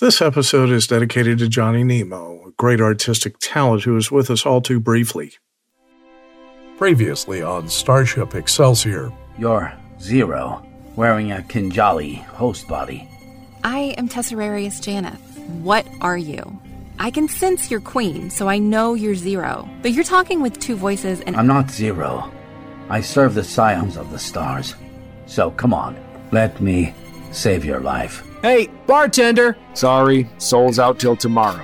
This episode is dedicated to Johnny Nemo, a great artistic talent who is with us all too briefly. Previously on Starship Excelsior. You're Zero, wearing a Kinjali host body. I am Tesserarius Janeth. What are you? I can sense you're queen, so I know you're Zero. But you're talking with two voices and I'm not Zero. I serve the scions of the stars. So come on, let me save your life. Hey, bartender! Sorry, soul's out till tomorrow.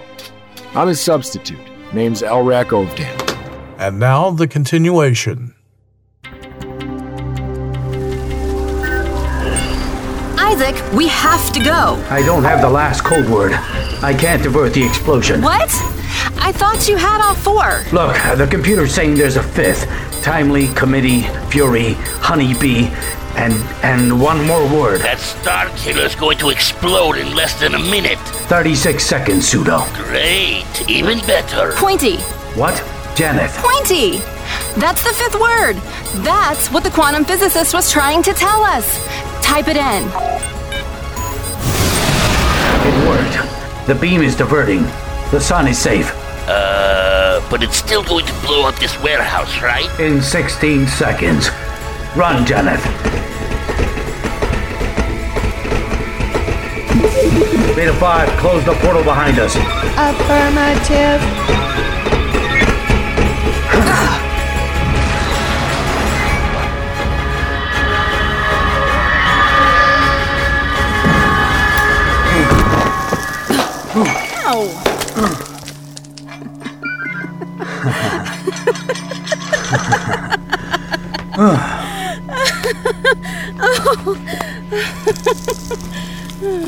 I'm his substitute. Name's Elrak Ovdan. And now the continuation. Isaac, we have to go. I don't have the last code word. I can't divert the explosion. What? I thought you had all four. Look, the computer's saying there's a fifth. Timely, committee, fury, honeybee, and and one more word. That star killer's going to explode in less than a minute. 36 seconds, pseudo. Great, even better. Pointy. What? Janeth. Pointy. That's the fifth word. That's what the quantum physicist was trying to tell us. Type it in. It worked. The beam is diverting. The sun is safe. Uh, but it's still going to blow up this warehouse, right? In 16 seconds. Run, Janeth. Beta 5, close the portal behind us. Affirmative. Ow.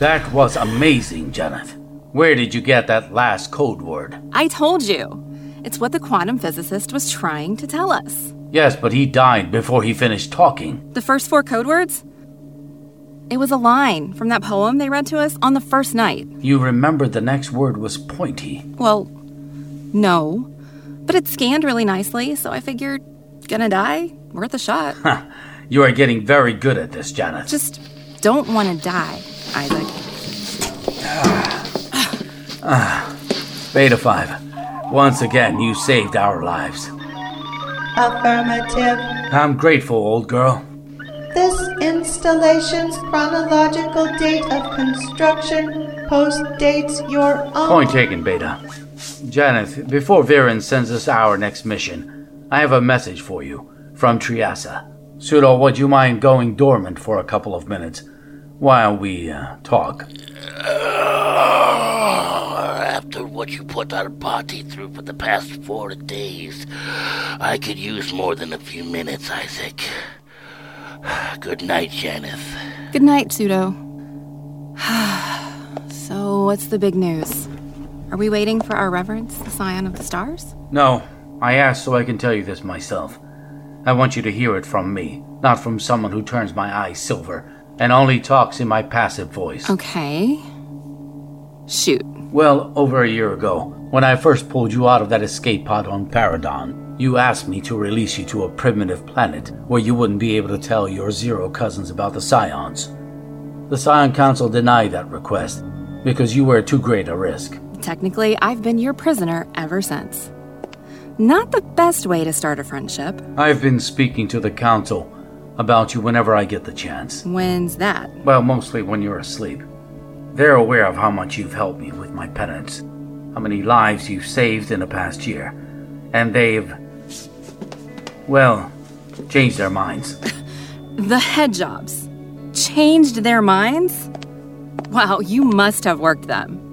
That was amazing, Janeth. Where did you get that last code word? I told you. It's what the quantum physicist was trying to tell us. Yes, but he died before he finished talking. The first four code words? It was a line from that poem they read to us on the first night. You remember the next word was pointy. Well, no. But it scanned really nicely, so I figured, gonna die? Worth a shot. You are getting very good at this, Janeth. Just don't want to die, Isaac. Ah. Beta 5. Once again, you saved our lives. Affirmative. I'm grateful, old girl. This installation's chronological date of construction post dates your own. Point taken, Beta. Janeth, before Viren sends us our next mission, I have a message for you from Triasa. Pseudo, would you mind going dormant for a couple of minutes while we uh, talk? After what you put our party through for the past four days, I could use more than a few minutes, Isaac. Good night, Janeth. Good night, Pseudo. so, what's the big news? Are we waiting for our reverence, the Scion of the Stars? No, I asked so I can tell you this myself. I want you to hear it from me, not from someone who turns my eyes silver and only talks in my passive voice. Okay. Shoot. Well, over a year ago, when I first pulled you out of that escape pod on Paradon, you asked me to release you to a primitive planet where you wouldn't be able to tell your Zero cousins about the Scions. The Scion Council denied that request because you were too great a risk. Technically, I've been your prisoner ever since. Not the best way to start a friendship. I've been speaking to the Council about you whenever I get the chance. When's that? Well, mostly when you're asleep. They're aware of how much you've helped me with my penance, how many lives you've saved in the past year, and they've, well, changed their minds. The head jobs. Changed their minds? Wow, you must have worked them.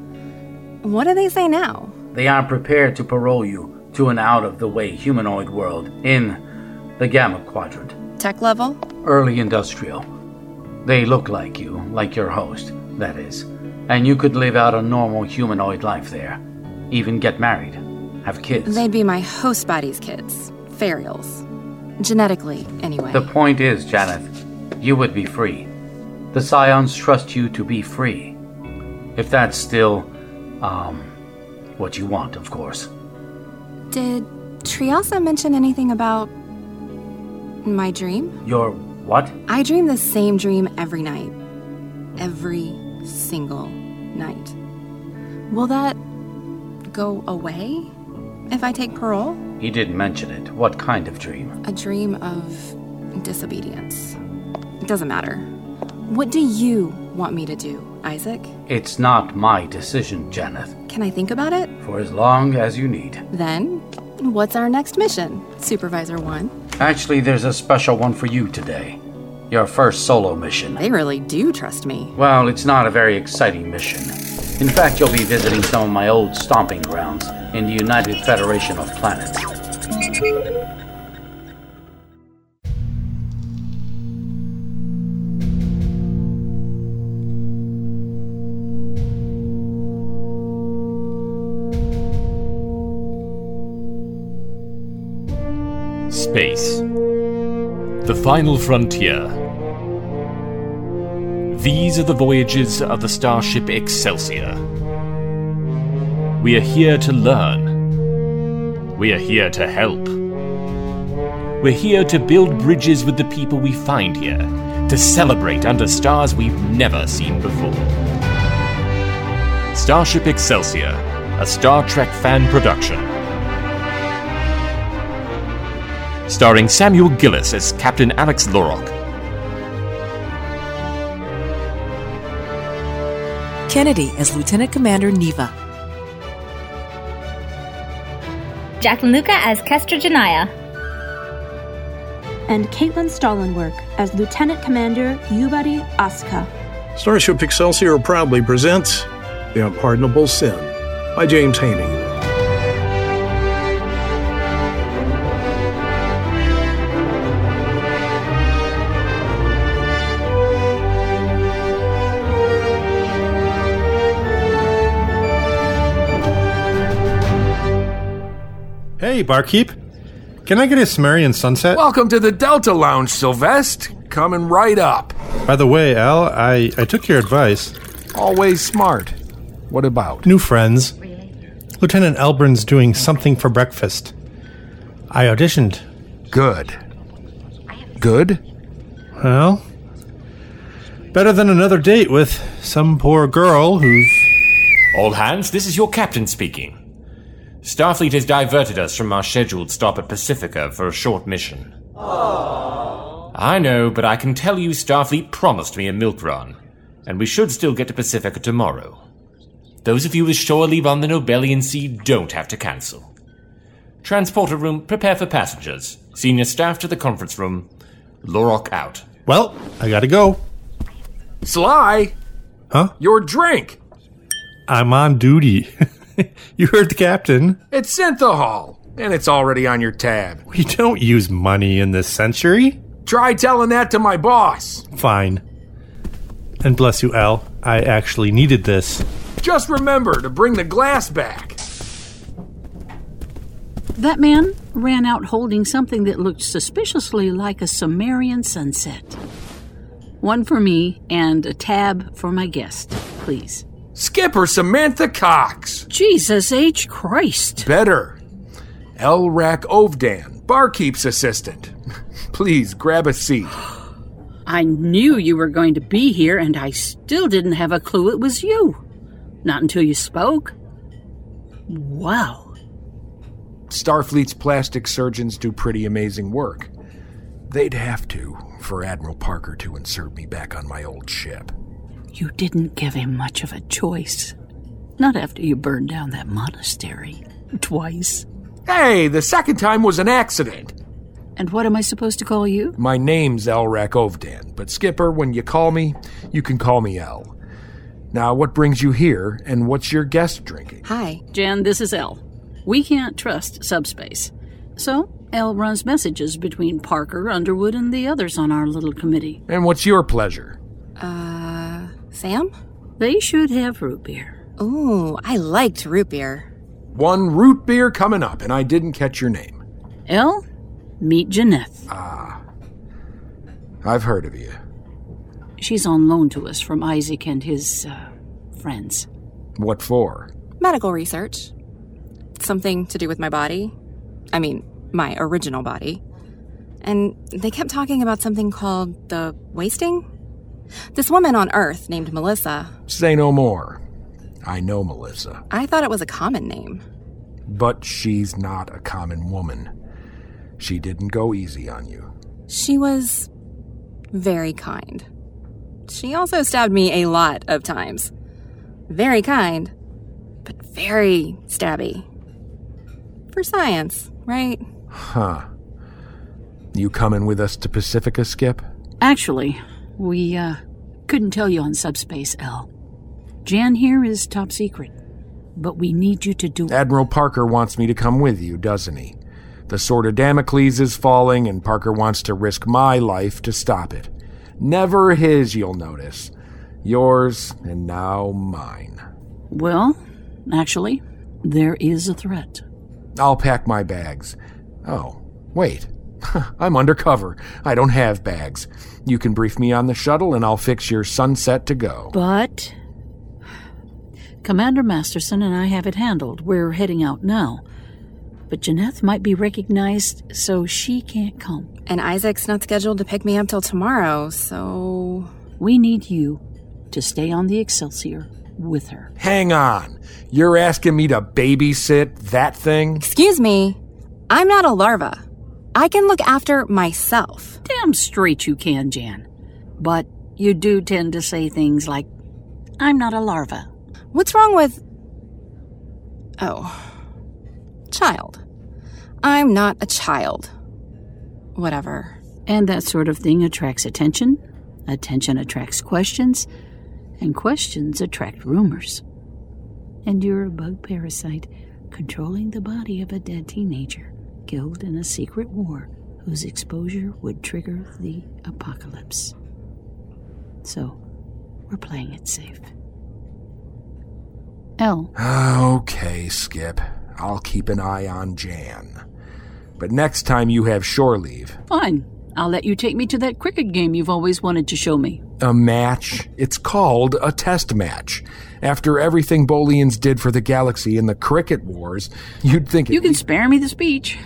What do they say now? They are prepared to parole you to an out of the way humanoid world in the Gamma Quadrant, Tech level? early industrial. They look like you, like your host, that is, and you could live out a normal humanoid life there, even get married, have kids. They'd be my host body's kids. Ferials. Genetically, anyway. The point is, Janeth, you would be free. The Scions trust you to be free. If that's still, um, what you want, of course. Did Triasa mention anything about my dream? Your what? I dream the same dream every night. Every single night. Will that go away if I take parole? He didn't mention it. What kind of dream? A dream of disobedience. It doesn't matter. What do you want me to do, Isaac? It's not my decision, Janeth. Can I think about it? For as long as you need. Then, what's our next mission, Supervisor 1? Actually, there's a special one for you today. Your first solo mission. They really do trust me. Well, it's not a very exciting mission. In fact, you'll be visiting some of my old stomping grounds in the United Federation of Planets. Space. The final frontier. These are the voyages of the starship Excelsior. We are here to learn. We are here to help. We're here to build bridges with the people we find here, to celebrate under stars we've never seen before. Starship Excelsior, a Star Trek fan production. Starring Samuel Gillis as Captain Alex Lorok, Kennedy as Lieutenant Commander Neva. Jacqueline Luca as Kestra Janaya. And Caitlin Stallenwork as Lieutenant Commander Yubari Asuka. Starship Excelsior proudly presents The Unpardonable Sin by James Haney. Hey, barkeep. Can I get a Sumerian sunset? Welcome to the Delta Lounge, Sylvester. Coming right up. By the way, Al, I, I took your advice. Always smart. What about? New friends. Lieutenant Elburn's doing something for breakfast. I auditioned. Good. Good? Well, better than another date with some poor girl who's. All hands, this is your captain speaking. Starfleet has diverted us from our scheduled stop at Pacifica for a short mission. I know, but I can tell you Starfleet promised me a milk run, and we should still get to Pacifica tomorrow. Those of you with shore leave on the Nobelian Sea don't have to cancel. Transporter room, prepare for passengers. Senior staff to the conference room. Lorok out. Well, I gotta go. Sly! Huh? Your drink! I'm on duty. you heard the captain. It's synthahol, and it's already on your tab. We don't use money in this century. Try telling that to my boss. Fine. And bless you, Al. I actually needed this. Just remember to bring the glass back. That man ran out holding something that looked suspiciously like a Sumerian sunset. One for me and a tab for my guest, please. Skipper Samantha Cox. Jesus H. Christ. Better. Elrak Ovdan, barkeep's assistant. Please grab a seat. I knew you were going to be here, and I still didn't have a clue it was you. Not until you spoke. Wow. Starfleet's plastic surgeons do pretty amazing work. They'd have to for Admiral Parker to insert me back on my old ship. You didn't give him much of a choice. Not after you burned down that monastery. Twice. Hey, the second time was an accident. And what am I supposed to call you? My name's Elrak Ovdan, but Skipper, when you call me, you can call me El. Now, what brings you here, and what's your guest drinking? Hi. Jen, this is El. We can't trust subspace. So, El runs messages between Parker, Underwood, and the others on our little committee. And what's your pleasure? Uh, Sam? They should have root beer. Ooh, I liked root beer. One root beer coming up, and I didn't catch your name. El, meet Janeth. Ah. I've heard of you. She's on loan to us from Isaac and his, uh, friends. What for? Medical research. Something to do with my body. I mean, my original body. And they kept talking about something called the wasting? This woman on Earth named Melissa. Say no more. I know Melissa. I thought it was a common name. But she's not a common woman. She didn't go easy on you. She was very kind. She also stabbed me a lot of times. Very kind, but very stabby. For science, right? Huh. You coming with us to Pacifica, Skip? Actually, we, uh, couldn't tell you on Subspace El. Jan here is top secret, but we need you to do Admiral Parker wants me to come with you, doesn't he? The sword of Damocles is falling, and Parker wants to risk my life to stop it. Never his, you'll notice. Yours, and now mine. Well, actually, there is a threat. I'll pack my bags. Oh, wait. I'm undercover. I don't have bags. You can brief me on the shuttle, and I'll fix your sunset to go. But. Commander Masterson and I have it handled. We're heading out now. But Janeth might be recognized, so she can't come. And Isaac's not scheduled to pick me up till tomorrow, so. We need you to stay on the Excelsior with her. Hang on. You're asking me to babysit that thing? Excuse me. I'm not a larva. I can look after myself. Damn straight you can, Jan. But you do tend to say things like, I'm not a larva. What's wrong with. Oh. Child. I'm not a child. Whatever. And that sort of thing attracts attention. Attention attracts questions. And questions attract rumors. And you're a bug parasite controlling the body of a dead teenager killed in a secret war whose exposure would trigger the apocalypse. So, we're playing it safe. El. Okay, Skip. I'll keep an eye on Jan. But next time you have shore leave. Fine. I'll let you take me to that cricket game you've always wanted to show me. A match? It's called a test match. After everything Bolians did for the galaxy in the cricket wars, you'd think You can spare me the speech.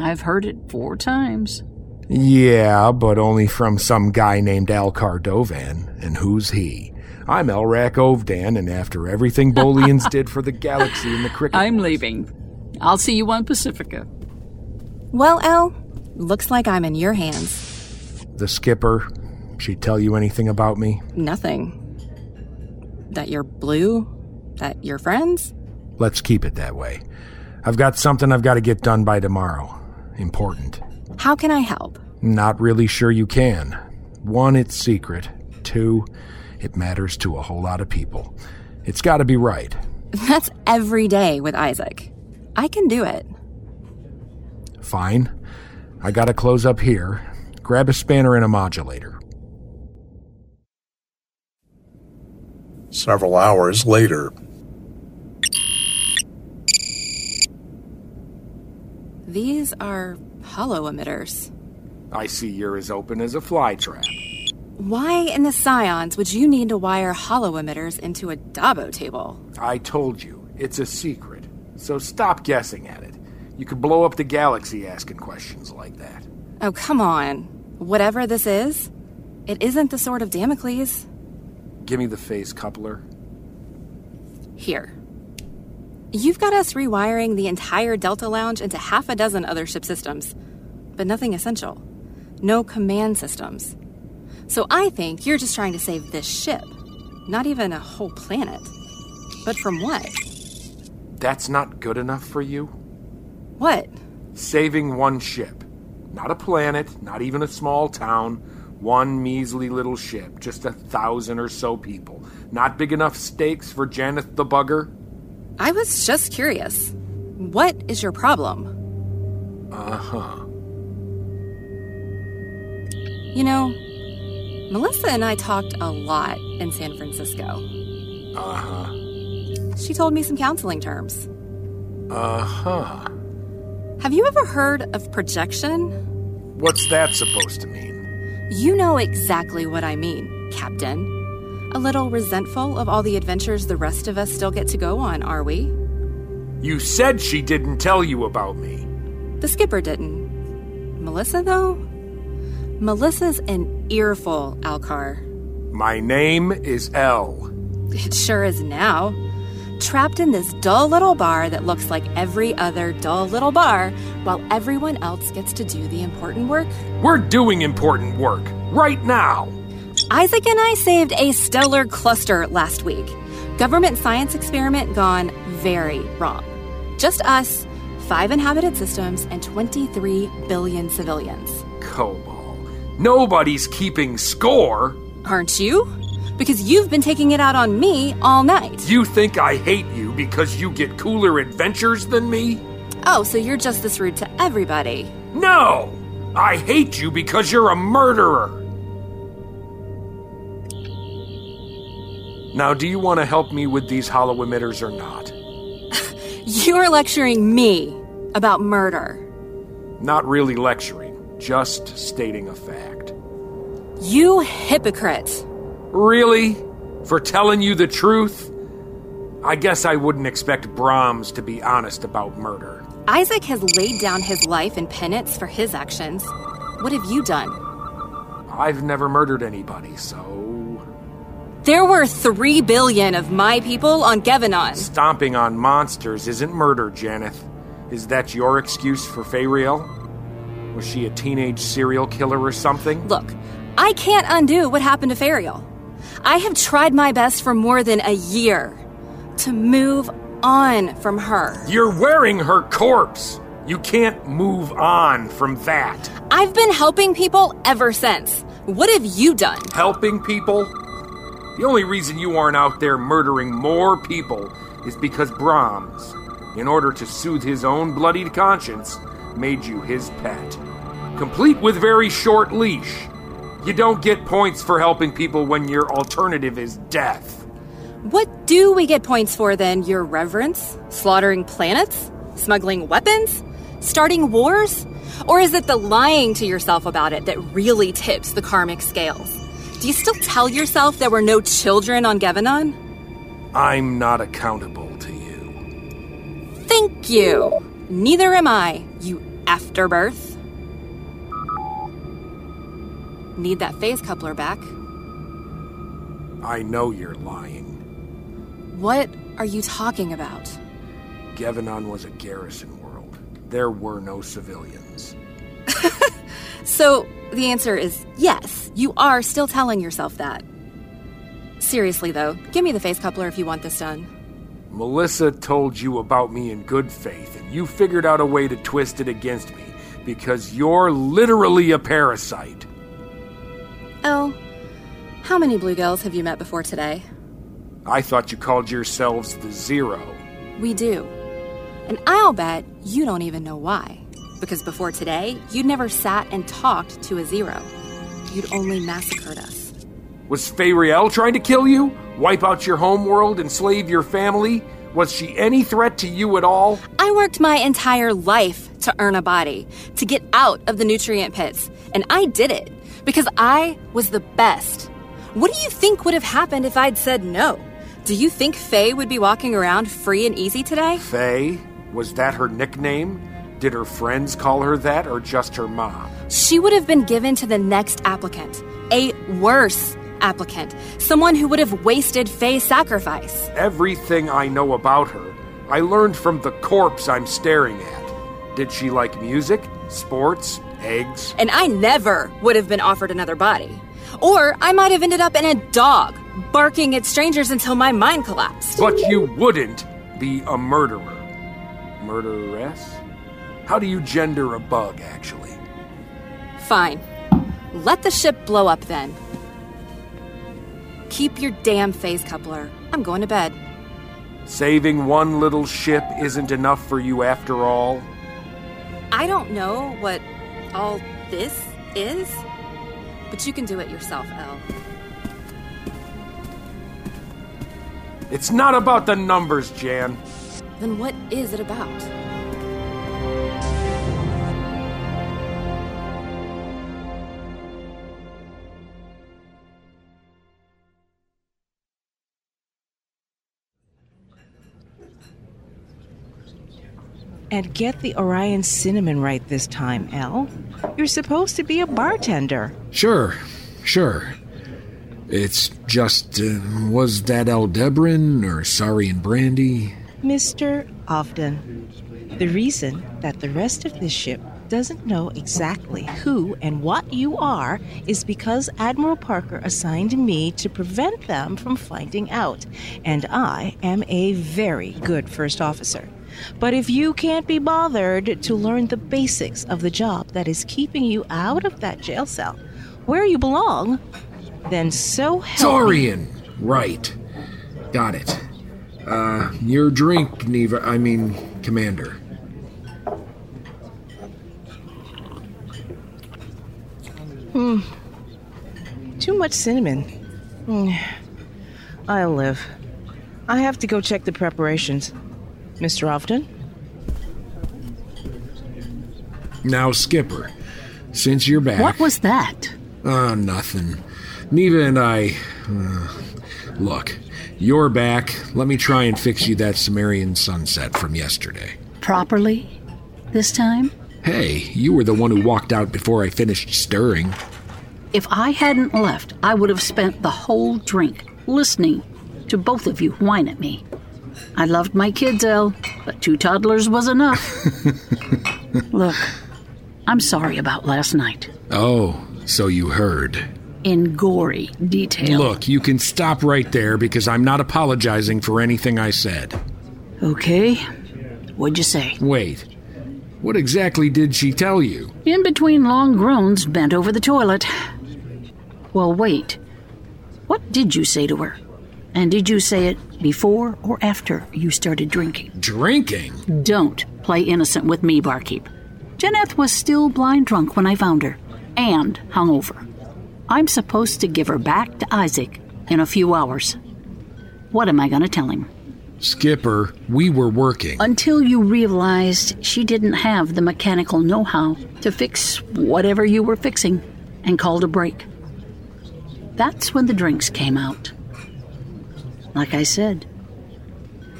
I've heard it four times. Yeah, but only from some guy named Al Dovan. And who's he? I'm Elrak Ovdan, and after everything Bolians did for the galaxy and the cricket I'm wars, leaving. I'll see you on Pacifica. Well, El, looks like I'm in your hands. the skipper, she tell you anything about me? Nothing. That you're blue? That you're friends? Let's keep it that way. I've got something I've got to get done by tomorrow. Important. How can I help? Not really sure you can. One, it's secret. Two, it matters to a whole lot of people. It's got to be right. That's every day with Isaac. I can do it. Fine. I gotta close up here. Grab a spanner and a modulator. Several hours later, These are holo emitters. I see you're as open as a fly trap. Why in the Scions would you need to wire holo emitters into a Dabo table? I told you, it's a secret. So stop guessing at it. You could blow up the galaxy asking questions like that. Oh, come on. Whatever this is, it isn't the sword of Damocles. Give me the phase coupler. Here. You've got us rewiring the entire Delta Lounge into half a dozen other ship systems, but nothing essential. No command systems. So I think you're just trying to save this ship, not even a whole planet. But from what? That's not good enough for you? What? Saving one ship. Not a planet, not even a small town. One measly little ship, just a thousand or so people. Not big enough stakes for Janeth the Bugger? I was just curious. What is your problem? Uh huh. You know, Melissa and I talked a lot in San Francisco. Uh huh. She told me some counseling terms. Uh huh. Have you ever heard of projection? What's that supposed to mean? You know exactly what I mean, Captain. A little resentful of all the adventures the rest of us still get to go on, are we? You said she didn't tell you about me. The skipper didn't. Melissa, though? Melissa's an earful, Elrak. My name is El. It sure is now. trapped in this dull little bar that looks like every other dull little bar while everyone else gets to do the important work? We're doing important work right now. Isaac and I saved a stellar cluster last week. Government science experiment gone very wrong. Just us, five inhabited systems, and 23 billion civilians. Cobol, nobody's keeping score. Aren't you? Because you've been taking it out on me all night. You think I hate you because you get cooler adventures than me? Oh, so you're just this rude to everybody. No! I hate you because you're a murderer! Now, do you want to help me with these holo emitters or not? You're lecturing me about murder. Not really lecturing, just stating a fact. You hypocrite. Really? For telling you the truth? I guess I wouldn't expect Brahms to be honest about murder. Isaac has laid down his life in penance for his actions. What have you done? I've never murdered anybody, so. There were three billion of my people on Gevanon. Stomping on monsters isn't murder, Janeth. Is that your excuse for Fayriel? Was she a teenage serial killer or something? Look, I can't undo what happened to Fariel. I have tried my best for more than a year to move on from her. You're wearing her corpse. You can't move on from that. I've been helping people ever since. What have you done? Helping people? The only reason you aren't out there murdering more people is because Brahms, in order to soothe his own bloodied conscience, made you his pet. Complete with very short leash. You don't get points for helping people when your alternative is death. What do we get points for then, Your Reverence? Slaughtering planets? Smuggling weapons? Starting wars? Or is it the lying to yourself about it that really tips the karmic scales? Do you still tell yourself there were no children on Gevanon? I'm not accountable to you. Thank you. Neither am I, you afterbirth. Need that phase coupler back. I know you're lying. What are you talking about? Gevanon was a garrison world. There were no civilians. So, the answer is yes, you are still telling yourself that. Seriously, though, give me the phase coupler if you want this done. Melissa told you about me in good faith, and you figured out a way to twist it against me because you're literally a parasite. Oh, how many bluegills have you met before today? I thought you called yourselves the Zero. We do. And I'll bet you don't even know why. Because before today, you'd never sat and talked to a zero. You'd only massacred us. Was Fayriel trying to kill you? Wipe out your homeworld, enslave your family? Was she any threat to you at all? I worked my entire life to earn a body, to get out of the nutrient pits. And I did it because I was the best. What do you think would have happened if I'd said no? Do you think Faye would be walking around free and easy today? Faye? Was that her nickname? Did her friends call her that or just her mom? She would have been given to the next applicant, a worse applicant, someone who would have wasted Faye's sacrifice. Everything I know about her, I learned from the corpse I'm staring at. Did she like music, sports, eggs? And I never would have been offered another body. Or I might have ended up in a dog, barking at strangers until my mind collapsed. But you wouldn't be a murderer. Murderess? How do you gender a bug, actually? Fine. Let the ship blow up then. Keep your damn phase coupler. I'm going to bed. Saving one little ship isn't enough for you after all? I don't know what all this is, but you can do it yourself, El. It's not about the numbers, Jan. Then what is it about? And get the Orion cinnamon right this time, El. You're supposed to be a bartender. Sure, sure. It's just, uh, was that Aldebaran or Saurian Brandy? Mr. Ovdan, the reason that the rest of this ship doesn't know exactly who and what you are is because Admiral Parker assigned me to prevent them from finding out, and I am a very good first officer. But if you can't be bothered to learn the basics of the job that is keeping you out of that jail cell, where you belong, then so help me- Saurian! Right. Got it. Uh, your drink, Neva. I mean, Commander. Hmm. Too much cinnamon. Hmm. I'll live. I have to go check the preparations. Mr. Ovdan? Now, Skipper, since you're back. What was that? Uh, nothing. Neva and I. Uh, look, you're back. Let me try and fix you that Sumerian sunset from yesterday. Properly? This time? Hey, you were the one who walked out before I finished stirring. If I hadn't left, I would have spent the whole drink listening to both of you whine at me. I loved my kids, El, but two toddlers was enough. Look, I'm sorry about last night. Oh, so you heard. In gory detail. Look, you can stop right there because I'm not apologizing for anything I said. Okay. What'd you say? Wait. What exactly did she tell you? In between long groans, bent over the toilet. Well, wait. What did you say to her? And did you say it before or after you started drinking? Drinking? Don't play innocent with me, barkeep. Janeth was still blind drunk when I found her, and hungover. I'm supposed to give her back to Isaac in a few hours. What am I going to tell him? Skipper, we were working. Until you realized she didn't have the mechanical know how to fix whatever you were fixing and called a break. That's when the drinks came out. Like I said,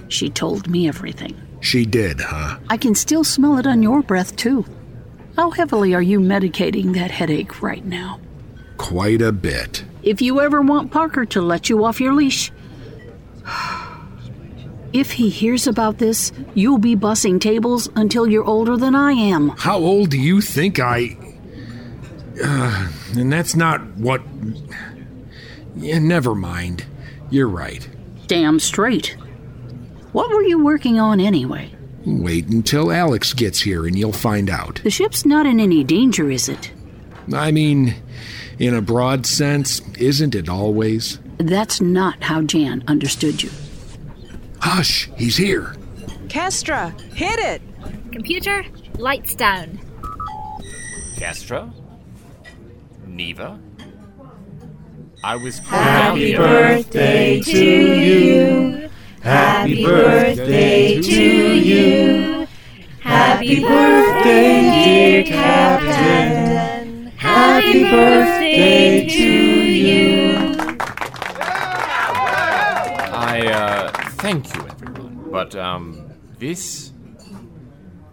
she told me everything. She did, huh? I can still smell it on your breath, too. How heavily are you medicating that headache right now? Quite a bit. If you ever want Parker to let you off your leash, if he hears about this, you'll be bussing tables until you're older than I am. How old do you think I. Uh, and that's not what. Yeah, never mind. You're right. Damn straight. What were you working on anyway? Wait until Alex gets here and you'll find out. The ship's not in any danger, is it? I mean, in a broad sense, isn't it always? That's not how Jan understood you. Hush, he's here. Kestra, hit it! Computer, lights down. Kestra? Neva? I was Happy birthday to you. Happy birthday to you. Happy birthday, dear Captain. Happy birthday to you. I, uh, thank you, everyone. But, um, this.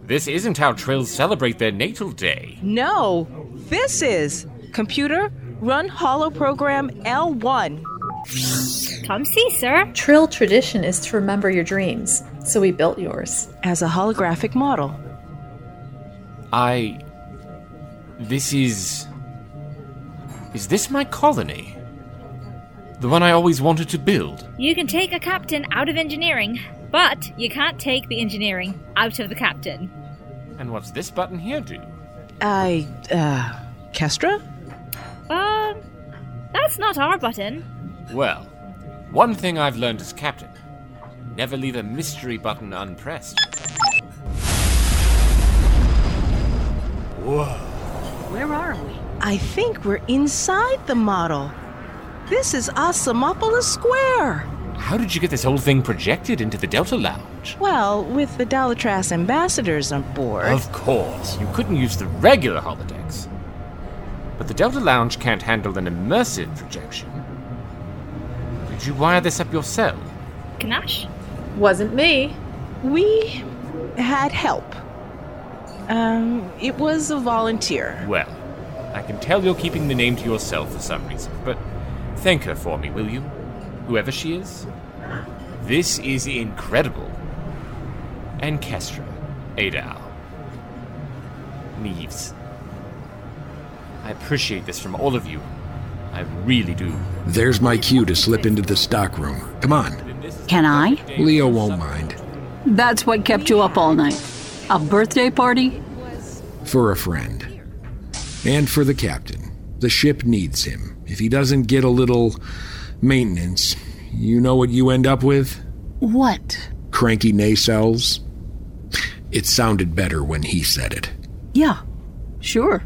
This isn't how Trills celebrate their natal day. No, this is. Computer, run holo program L1. Come see, sir. Trill tradition is to remember your dreams, so we built yours. As a holographic model. I. This is. Is this my colony? The one I always wanted to build? You can take a captain out of engineering, but you can't take the engineering out of the captain. And what's this button here do? I, uh, Kestra? Um, that's not our button. Well, one thing I've learned as captain never leave a mystery button unpressed. Whoa. Where are we? I think we're inside the model. This is Asamopolis Square. How did you get this whole thing projected into the Delta Lounge? Well, with the Dalatras ambassadors on board. Of course, you couldn't use the regular holodecks. But the Delta Lounge can't handle an immersive projection. Did you wire this up yourself? Kanash? Wasn't me. We had help. Um, it was a volunteer. Well, I can tell you're keeping the name to yourself for some reason, but Thank her for me, will you? Whoever she is? This is incredible. And Kestra, Adal, Neves. I appreciate this from all of you. I really do. There's my cue to slip into the stockroom. Come on. Can I? Leo won't mind. That's what kept you up all night. A birthday party? For a friend. And for the captain. The ship needs him. If he doesn't get a little maintenance, you know what you end up with? What? Cranky nacelles. It sounded better when he said it. Yeah, sure.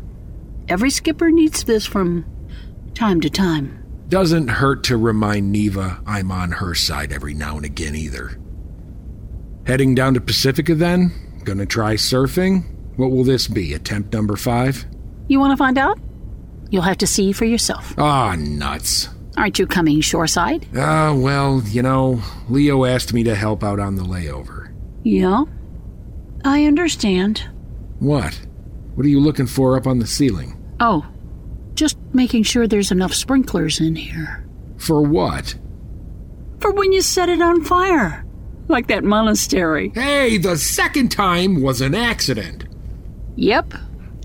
Every skipper needs this from time to time. Doesn't hurt to remind Neva I'm on her side every now and again either. Heading down to Pacifica then? Gonna try surfing? What will this be, attempt number five? You want to find out? You'll have to see for yourself. Ah, nuts. Aren't you coming shoreside? Ah, well, you know, Leo asked me to help out on the layover. Yeah. I understand. What? What are you looking for up on the ceiling? Oh, just making sure there's enough sprinklers in here. For what? For when you set it on fire. Like that monastery. Hey, the second time was an accident. Yep.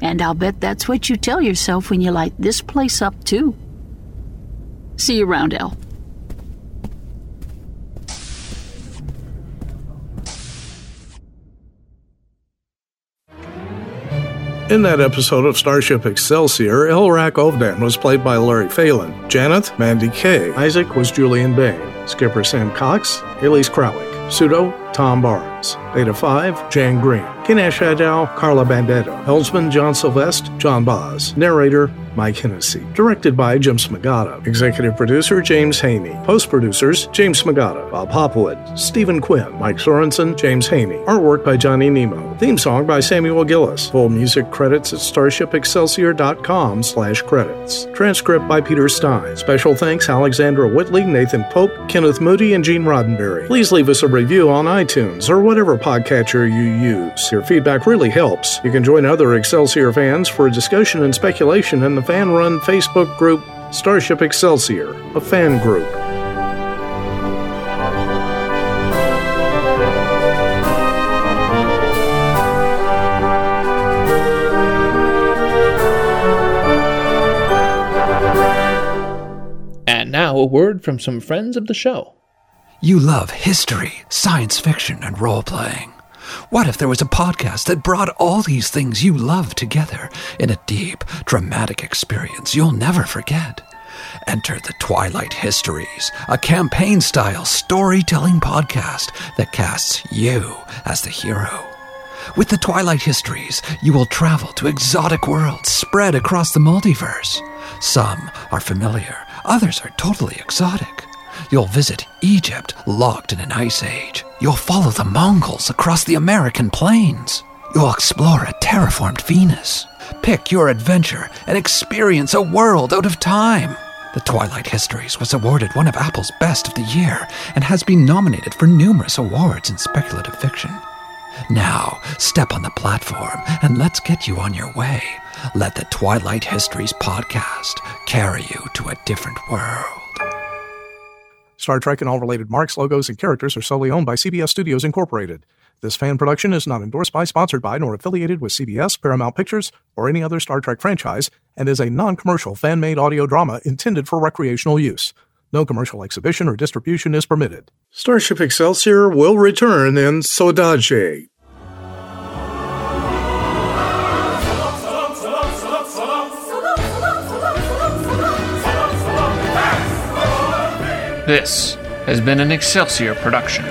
And I'll bet that's what you tell yourself when you light this place up, too. See you around, El. In that episode of Starship Excelsior, Elrak Ovdan was played by Larry Phelan. Janeth, Mandy Kay. Isaac was Julian Bain. Skipper Sam Cox, Elise Krawick. Pseudo, Tom Barnes. Beta 5, Jan Green. Kinesh Adao, Carla Bandetta. Helmsman, John Sylvester, John Boz. Narrator, Mike Hennessy. Directed by Jim Smagata. Executive producer, James Haney. Post producers, James Smagata, Bob Hopwood, Stephen Quinn, Mike Sorensen, James Haney. Artwork by Johnny Nemo. Theme song by Samuel Gillis. Full music credits at starshipexcelsior.com slash credits. Transcript by Peter Stein. Special thanks Alexandra Whitley, Nathan Pope, Kenneth Moody, and Gene Roddenberry. Please leave us a review on iTunes or whatever podcatcher you use. Your feedback really helps. You can join other Excelsior fans for discussion and speculation in the fan run Facebook group Starship Excelsior, a fan group. And now a word from some friends of the show. You love history, science fiction, and role playing. What if there was a podcast that brought all these things you love together in a deep, dramatic experience you'll never forget? Enter the Twilight Histories, a campaign style storytelling podcast that casts you as the hero. With the Twilight Histories, you will travel to exotic worlds spread across the multiverse. Some are familiar, others are totally exotic. You'll visit Egypt locked in an ice age. You'll follow the Mongols across the American plains. You'll explore a terraformed Venus. Pick your adventure and experience a world out of time. The Twilight Histories was awarded one of Apple's Best of the Year and has been nominated for numerous awards in speculative fiction. Now, step on the platform and let's get you on your way. Let the Twilight Histories podcast carry you to a different world. Star Trek and all related marks, logos, and characters are solely owned by CBS Studios Incorporated. This fan production is not endorsed by, sponsored by, nor affiliated with CBS, Paramount Pictures, or any other Star Trek franchise, and is a non commercial fan made audio drama intended for recreational use. No commercial exhibition or distribution is permitted. Starship Excelsior will return in Sodaje. This has been an Excelsior production.